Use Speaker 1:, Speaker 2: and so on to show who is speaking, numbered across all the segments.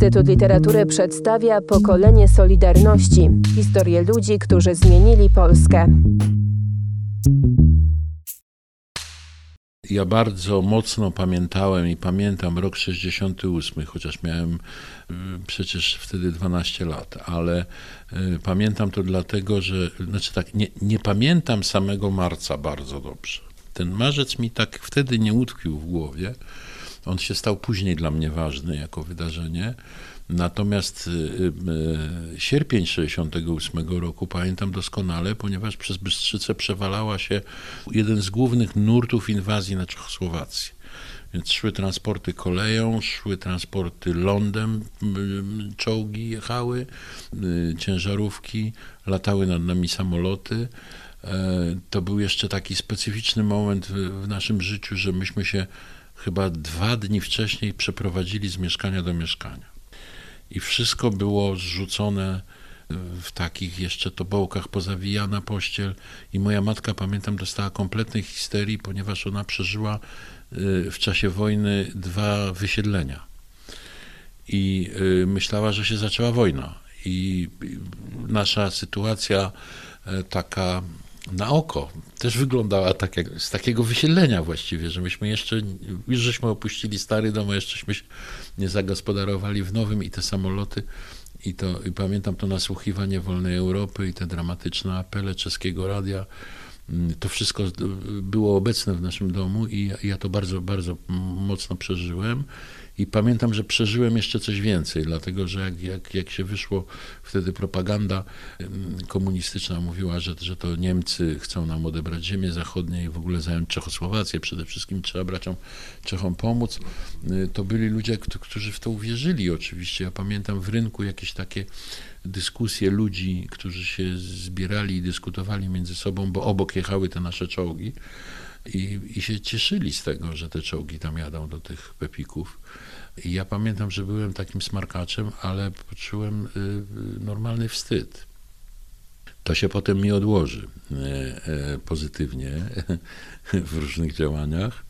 Speaker 1: Instytut Literatury przedstawia pokolenie Solidarności historię ludzi, którzy zmienili Polskę.
Speaker 2: Ja bardzo mocno pamiętałem i pamiętam rok 68, chociaż miałem y, przecież wtedy 12 lat, ale y, pamiętam to dlatego, że, znaczy tak, nie, nie pamiętam samego marca bardzo dobrze. Ten marzec mi tak wtedy nie utkwił w głowie. On się stał później dla mnie ważny jako wydarzenie. Natomiast y, y, sierpień 68 roku pamiętam doskonale, ponieważ przez Bystrzycę przewalała się jeden z głównych nurtów inwazji na Czechosłowację. Więc szły transporty koleją, szły transporty lądem, y, czołgi jechały, ciężarówki, latały nad nami samoloty. E, to był jeszcze taki specyficzny moment w naszym życiu, że myśmy się chyba dwa dni wcześniej przeprowadzili z mieszkania do mieszkania. I wszystko było zrzucone w takich jeszcze tobołkach, pozawijana pościel. I moja matka, pamiętam, dostała kompletnej histerii, ponieważ ona przeżyła y, w czasie wojny dwa wysiedlenia. I y, myślała, że się zaczęła wojna. I nasza sytuacja e, taka na oko. Też wyglądała tak jak, z takiego wysiedlenia właściwie, że myśmy jeszcze, już żeśmy opuścili stary dom, a jeszcze się nie zagospodarowali w nowym i te samoloty i to i pamiętam to nasłuchiwanie Wolnej Europy i te dramatyczne apele czeskiego radia, mm, to wszystko było obecne w naszym domu i ja to bardzo, bardzo mocno przeżyłem i pamiętam, że przeżyłem jeszcze coś więcej, dlatego że jak, jak, jak się wyszło wtedy propaganda komunistyczna mówiła, że, że to Niemcy chcą nam odebrać ziemię zachodnie i w ogóle zająć Czechosłowację, przede wszystkim trzeba braciom Czechom pomóc, y, to byli ludzie, którzy w to uwierzyli oczywiście. Ja pamiętam w rynku jakieś takie dyskusje ludzi, którzy się zbierali i dyskutowali między sobą, bo obok jechały te nasze czołgi i, i się cieszyli z tego, że te czołgi tam jadą do tych pepików. I ja pamiętam, że byłem takim smarkaczem, ale poczułem y, y, normalny wstyd. To się potem mi odłoży y, pozytywnie w różnych działaniach,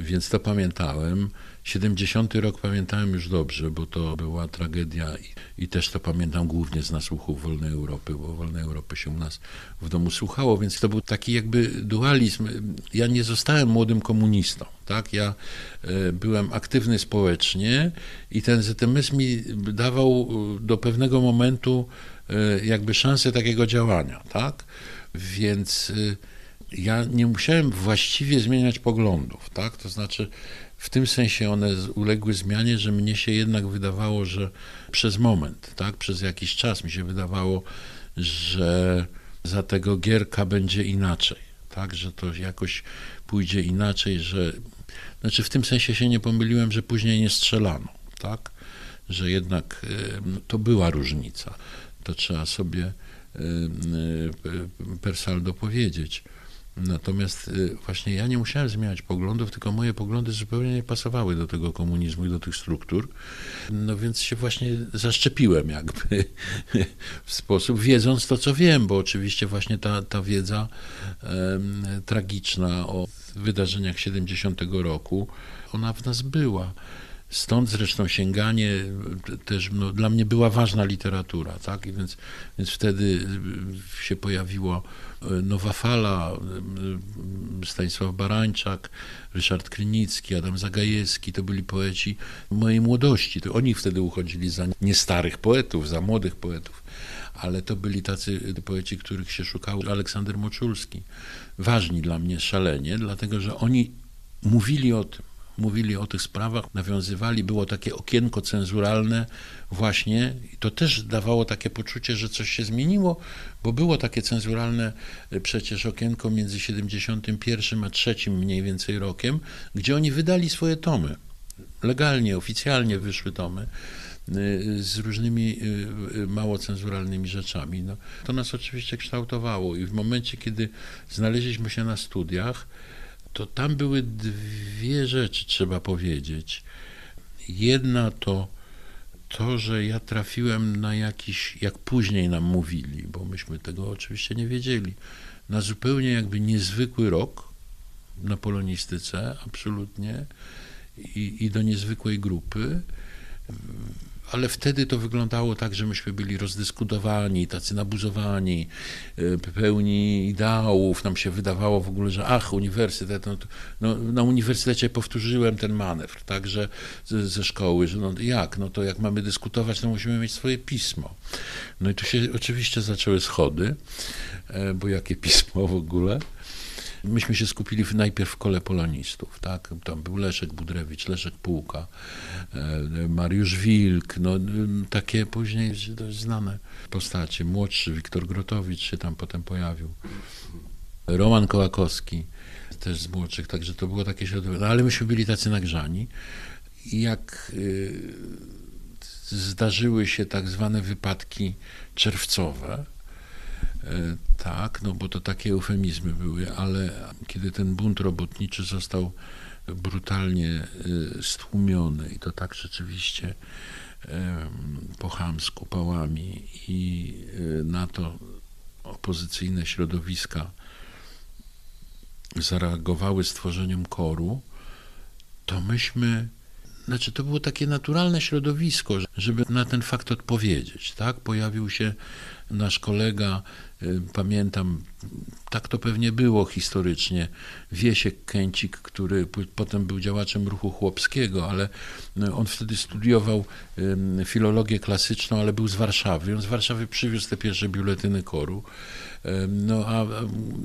Speaker 2: więc to pamiętałem. 70 rok pamiętałem już dobrze, bo to była tragedia i, i, też to pamiętam głównie z nasłuchów Wolnej Europy, bo Wolnej Europy się u nas w domu słuchało, więc to był taki jakby dualizm. Ja nie zostałem młodym komunistą, tak? Ja e, byłem aktywny społecznie i ten ZMS mi dawał e, do pewnego momentu jakby szansę takiego działania, tak? Więc ja nie musiałem właściwie zmieniać poglądów, tak? To znaczy w tym sensie one uległy zmianie, że mnie się jednak wydawało, że przez moment, tak, przez jakiś czas mi się wydawało, że za tego gierka będzie inaczej, tak, że to jakoś pójdzie inaczej, że znaczy w tym sensie się nie pomyliłem, że później nie strzelano, tak, że jednak to była różnica. To trzeba sobie per saldo powiedzieć. Natomiast y, właśnie ja nie musiałem zmieniać poglądów, tylko moje poglądy zupełnie nie pasowały do tego komunizmu i do tych struktur. No więc się właśnie zaszczepiłem jakby w sposób, wiedząc to, co wiem, bo oczywiście właśnie ta, ta wiedza tragiczna o wydarzeniach 70 roku, ona w nas była. Stąd zresztą sięganie też no, dla mnie była ważna literatura, tak? I więc, więc wtedy się pojawiło Nowa Fala, Stanisław Barańczak, Ryszard Krynicki, Adam Zagajewski, to byli poeci mojej młodości. To oni wtedy uchodzili za nie starych poetów, za młodych poetów, ale to byli tacy poeci, których się szukało. Aleksander Moczulski. Ważni dla mnie szalenie, dlatego że oni mówili o tym mówili o tych sprawach, nawiązywali, było takie okienko cenzuralne właśnie i to też dawało takie poczucie, że coś się zmieniło, bo było takie cenzuralne e, przecież okienko między 71 a 3 mniej więcej rokiem, gdzie oni wydali swoje tomy. Legalnie, oficjalnie wyszły tomy e, z różnymi e, mało cenzuralnymi rzeczami. No, to nas oczywiście kształtowało i w momencie, kiedy znaleźliśmy się na studiach, to tam były dwie rzeczy, trzeba powiedzieć. Jedna to to, że ja trafiłem na jakiś, jak później nam mówili, bo myśmy tego oczywiście nie wiedzieli, na zupełnie jakby niezwykły rok na polonistyce, absolutnie, i, i do niezwykłej grupy. Ale wtedy to wyglądało tak, że myśmy byli rozdyskutowani, tacy nabuzowani, y, pełni ideałów. Nam się wydawało w ogóle, że ach, uniwersytet, no, no, na uniwersytecie powtórzyłem ten manewr, także ze, ze szkoły, że no jak, no to jak mamy dyskutować, to musimy mieć swoje pismo. No i tu się oczywiście zaczęły schody, e, bo jakie pismo w ogóle? Myśmy się skupili najpierw w kole polonistów, tak? Tam był Leszek Budrewicz, Leszek Półka, e, Mariusz Wilk, no takie później dość znane postacie. Młodszy Wiktor Grotowicz się tam potem pojawił. Roman Kołakowski też z młodszych, także to było takie środowisko. No, ale myśmy byli tacy nagrzani i jak y, zdarzyły się tak zwane wypadki czerwcowe, tak, no bo to takie eufemizmy były, ale kiedy ten bunt robotniczy został brutalnie e, stłumiony i to tak rzeczywiście po chamsku, pałami i e, na to opozycyjne środowiska zareagowały stworzeniem koru, to myśmy, znaczy to było takie naturalne środowisko, żeby na ten fakt odpowiedzieć, tak? Pojawił się nasz kolega Y, pamiętam, tak to pewnie było historycznie, Wiesiek Kęcik, który potem był działaczem ruchu chłopskiego, ale y, on wtedy studiował filologię klasyczną, ale był z Warszawy. On z Warszawy przywiózł te pierwsze biuletyny koru. No a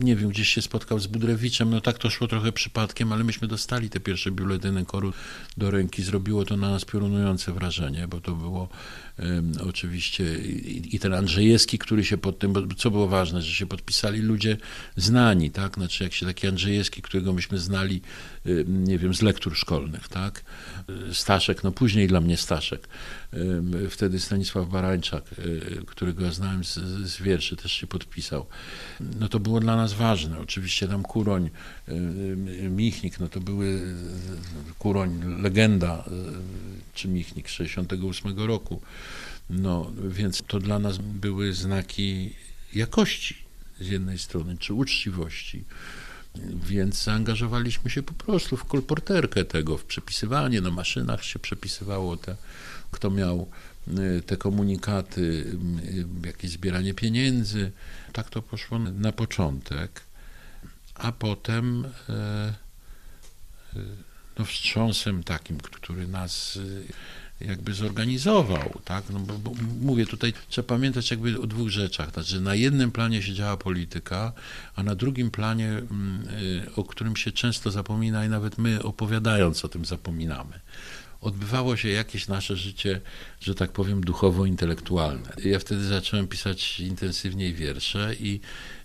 Speaker 2: nie wiem, gdzieś się spotkał z Budrewiczem, no tak to szło trochę przypadkiem, ale myśmy dostali te pierwsze biuletyny koru do ręki. Zrobiło to na nas piorunujące wrażenie, bo to było oczywiście i, ten Andrzejewski, który się pod tym, co było ważne, że się podpisali ludzie znani, tak, znaczy jak się taki Andrzejewski, którego myśmy znali, nie wiem, z lektur szkolnych, tak, Staszek, no później dla mnie Staszek, wtedy Stanisław Barańczak, e, którego ja znałem z, z wierszy, też się podpisał, no to było dla nas ważne, oczywiście tam Kuroń, Michnik, no to były Kuroń, legenda, e, czy Michnik z 68 roku, no, więc to dla nas były znaki jakości z jednej strony, czy uczciwości. Więc zaangażowaliśmy się po prostu w kolporterkę tego, w przepisywanie. Na maszynach się przepisywało te, kto miał y, te komunikaty, y, jakieś zbieranie pieniędzy. Tak to poszło na początek. A potem e, no, wstrząsem takim, który nas jakby zorganizował, tak? No bo, bo, mówię tutaj, trzeba pamiętać jakby o dwóch rzeczach, znaczy na jednym planie się działa polityka, a na drugim planie, mm, y, o którym się często zapomina i nawet my opowiadając o tym zapominamy. Odbywało się jakieś nasze życie, że tak powiem, duchowo-intelektualne. Ja wtedy zacząłem pisać intensywniej wiersze i,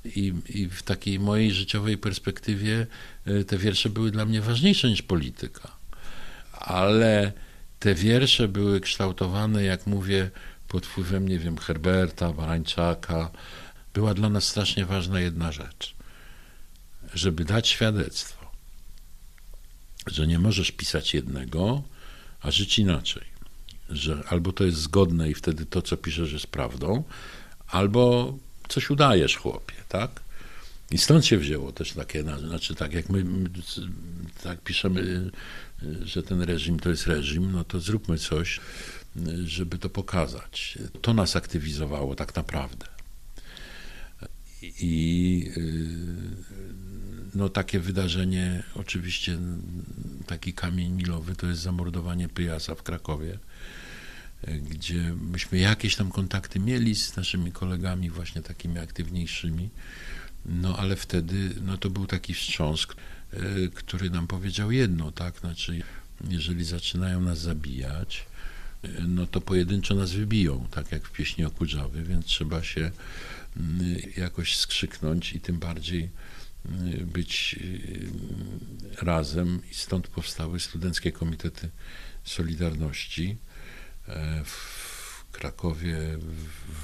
Speaker 2: i, i w takiej mojej życiowej perspektywie y, te wiersze były dla mnie ważniejsze niż polityka. Ale te wiersze były kształtowane, jak mówię, pod wpływem, nie wiem, Herberta, Barańczaka. Była dla nas strasznie ważna jedna rzecz. Żeby dać świadectwo, że nie możesz pisać jednego, a żyć inaczej. Że albo to jest zgodne i wtedy to, co piszesz, jest prawdą, albo coś udajesz, chłopie, tak? I stąd się wzięło też takie, znaczy tak jak my tak piszemy że ten reżim to jest reżim, no to zróbmy coś, żeby to pokazać. To nas aktywizowało tak naprawdę. I y, no, takie wydarzenie, oczywiście taki kamień milowy, to jest zamordowanie Pyjasa w Krakowie, gdzie myśmy jakieś tam kontakty mieli z naszymi kolegami, właśnie takimi aktywniejszymi, no ale wtedy no, to był taki wstrząs, Y, który nam powiedział jedno, tak, znaczy jeżeli zaczynają nas zabijać, y, no to pojedynczo nas wybiją, tak jak w pieśni o więc trzeba się y, jakoś skrzyknąć i tym bardziej być razem i stąd powstały studenckie komitety Solidarności. E, w Krakowie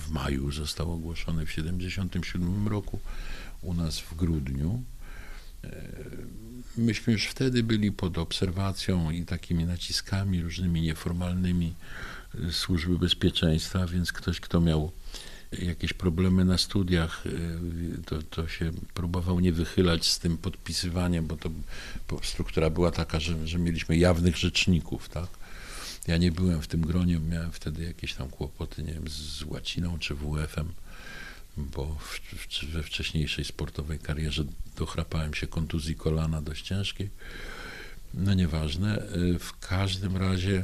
Speaker 2: w maju został ogłoszony w 1977 roku, u nas w grudniu. E, myśmy już wtedy byli pod obserwacją i takimi naciskami różnymi nieformalnymi e, służby bezpieczeństwa, więc ktoś, kto miał jakieś problemy na studiach, e, to, to się próbował nie wychylać z tym podpisywaniem, bo to struktura była taka, że, że mieliśmy jawnych rzeczników, tak? Ja nie byłem w tym gronie, miałem wtedy jakieś tam kłopoty, nie wiem, z łaciną czy WF-em, bo w, w, we wcześniejszej sportowej karierze dochrapałem się kontuzji kolana dość ciężkiej. No nieważne. Y, w każdym razie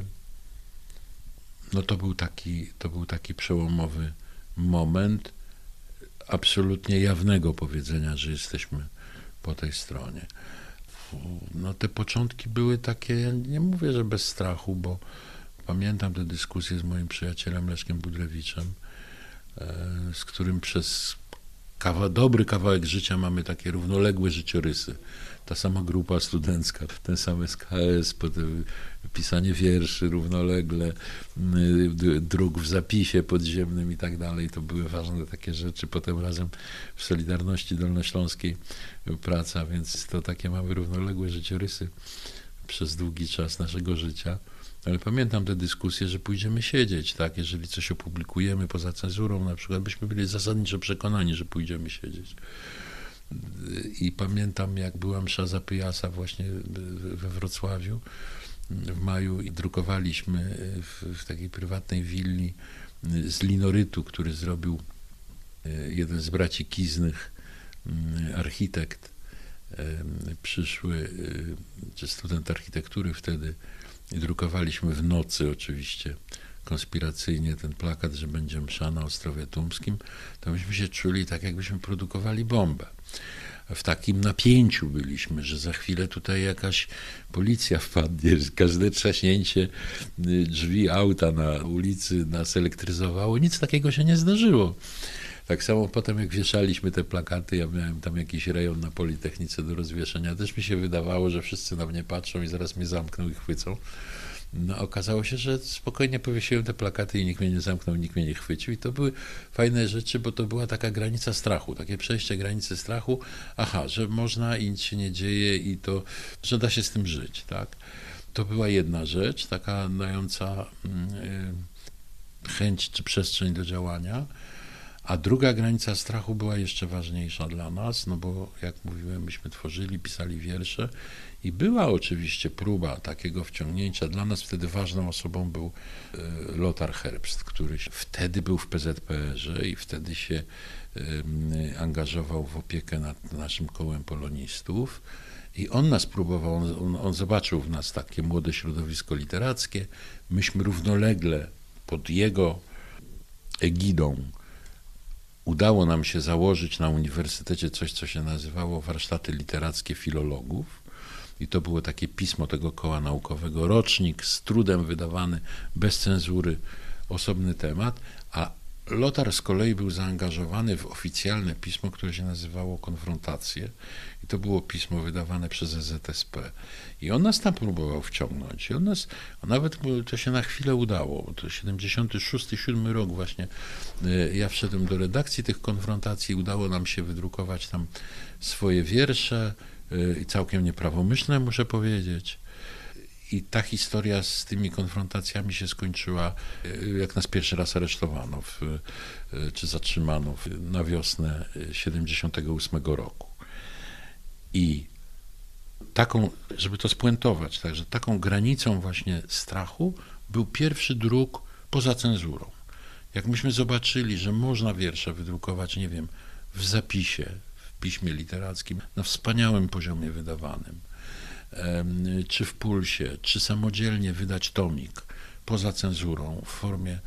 Speaker 2: no to był taki, to był taki przełomowy moment absolutnie jawnego powiedzenia, że jesteśmy po tej stronie. No te początki były takie, ja nie mówię, że bez strachu, bo pamiętam te dyskusje z moim przyjacielem Leszkiem Budrewiczem, z którym przez kawa, dobry kawałek życia mamy takie równoległe życiorysy ta sama grupa studencka, ten sam SKS, potem pisanie wierszy równolegle, druk w zapisie podziemnym i tak dalej. To były ważne takie rzeczy. Potem razem w Solidarności Dolnośląskiej praca, więc to takie mamy równoległe życiorysy przez długi czas naszego życia. Ale pamiętam te dyskusje, że pójdziemy siedzieć, tak? Jeżeli coś opublikujemy poza cenzurą, na przykład, byśmy byli zasadniczo przekonani, że pójdziemy siedzieć. I pamiętam, jak była msza za Pyjasa właśnie we Wrocławiu w maju i drukowaliśmy w, w takiej prywatnej willi z linorytu, który zrobił e, jeden z braci Kiznych, mm, architekt, e, przyszły, e, czy student architektury wtedy, i drukowaliśmy w nocy oczywiście konspiracyjnie ten plakat, że będzie msza na Ostrowie Tumskim, to myśmy się czuli tak, jakbyśmy produkowali bombę. W takim napięciu byliśmy, że za chwilę tutaj jakaś policja wpadnie, każde trzaśnięcie y, drzwi auta na ulicy nas elektryzowało. Nic takiego się nie zdarzyło. Tak samo potem, jak wieszaliśmy te plakaty, ja miałem tam jakiś rejon na Politechnice do rozwieszenia, też mi się wydawało, że wszyscy na mnie patrzą i zaraz mnie zamkną i chwycą. No, okazało się, że spokojnie powiesiłem te plakaty i nikt mnie nie zamknął, nikt mnie nie chwycił. I to były fajne rzeczy, bo to była taka granica strachu, takie przejście granicy strachu. Aha, że można i nic się nie dzieje i to, że da się z tym żyć, tak? To była jedna rzecz, taka dająca y, chęć czy przestrzeń do działania. A druga granica strachu była jeszcze ważniejsza dla nas, no bo jak mówiłem, myśmy tworzyli, pisali wiersze i była oczywiście próba takiego wciągnięcia. Dla nas wtedy ważną osobą był e, Lothar Herbst, który wtedy był w PZPR-ze i wtedy się angażował w opiekę nad naszym kołem polonistów. I on nas próbował, on, on zobaczył w nas takie młode środowisko literackie. Myśmy równolegle pod jego egidą udało nam się założyć na uniwersytecie coś, co się nazywało warsztaty literackie filologów. I to było takie pismo tego koła naukowego, rocznik z trudem wydawany, bez cenzury, osobny temat, a Lotar z kolei był zaangażowany w oficjalne pismo, które się nazywało Konfrontacje. I to było pismo wydawane przez ZSP. I on nas tam próbował wciągnąć. I on nas, nawet to się na chwilę udało. To 76-7 rok właśnie. E, ja wszedłem do redakcji tych konfrontacji. Udało nam się wydrukować tam swoje wiersze e, i całkiem nieprawomyślne, muszę powiedzieć. I ta historia z tymi konfrontacjami się skończyła, e, jak nas pierwszy raz aresztowano, w, czy zatrzymano na wiosnę 78 roku. I taką, żeby to spuentować, także taką granicą właśnie strachu był pierwszy druk poza cenzurą. Jak myśmy zobaczyli, że można wiersze wydrukować, nie wiem, w zapisie, w piśmie literackim, na wspaniałym poziomie wydawanym, czy w pulsie, czy samodzielnie wydać tomik poza cenzurą w formie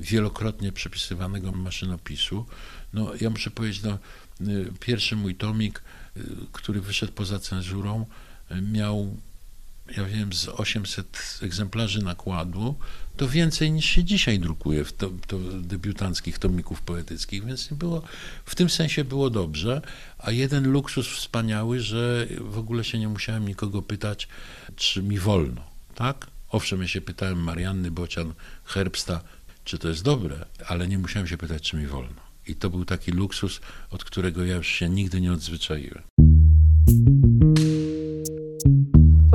Speaker 2: wielokrotnie przepisywanego maszynopisu, no ja muszę powiedzieć, no, y, pierwszy mój tomik który wyszedł poza cenzurą, miał, ja wiem, z 800 egzemplarzy nakładu, to więcej niż się dzisiaj drukuje w to, to debiutanckich tomików poetyckich, więc było, w tym sensie było dobrze, a jeden luksus wspaniały, że w ogóle się nie musiałem nikogo pytać, czy mi wolno, tak? Owszem, ja się pytałem Marianny Bocian, Herbsta, czy to jest dobre, ale nie musiałem się pytać, czy mi wolno. I to był taki luksus, od którego ja już się nigdy nie odzwyczaiłem.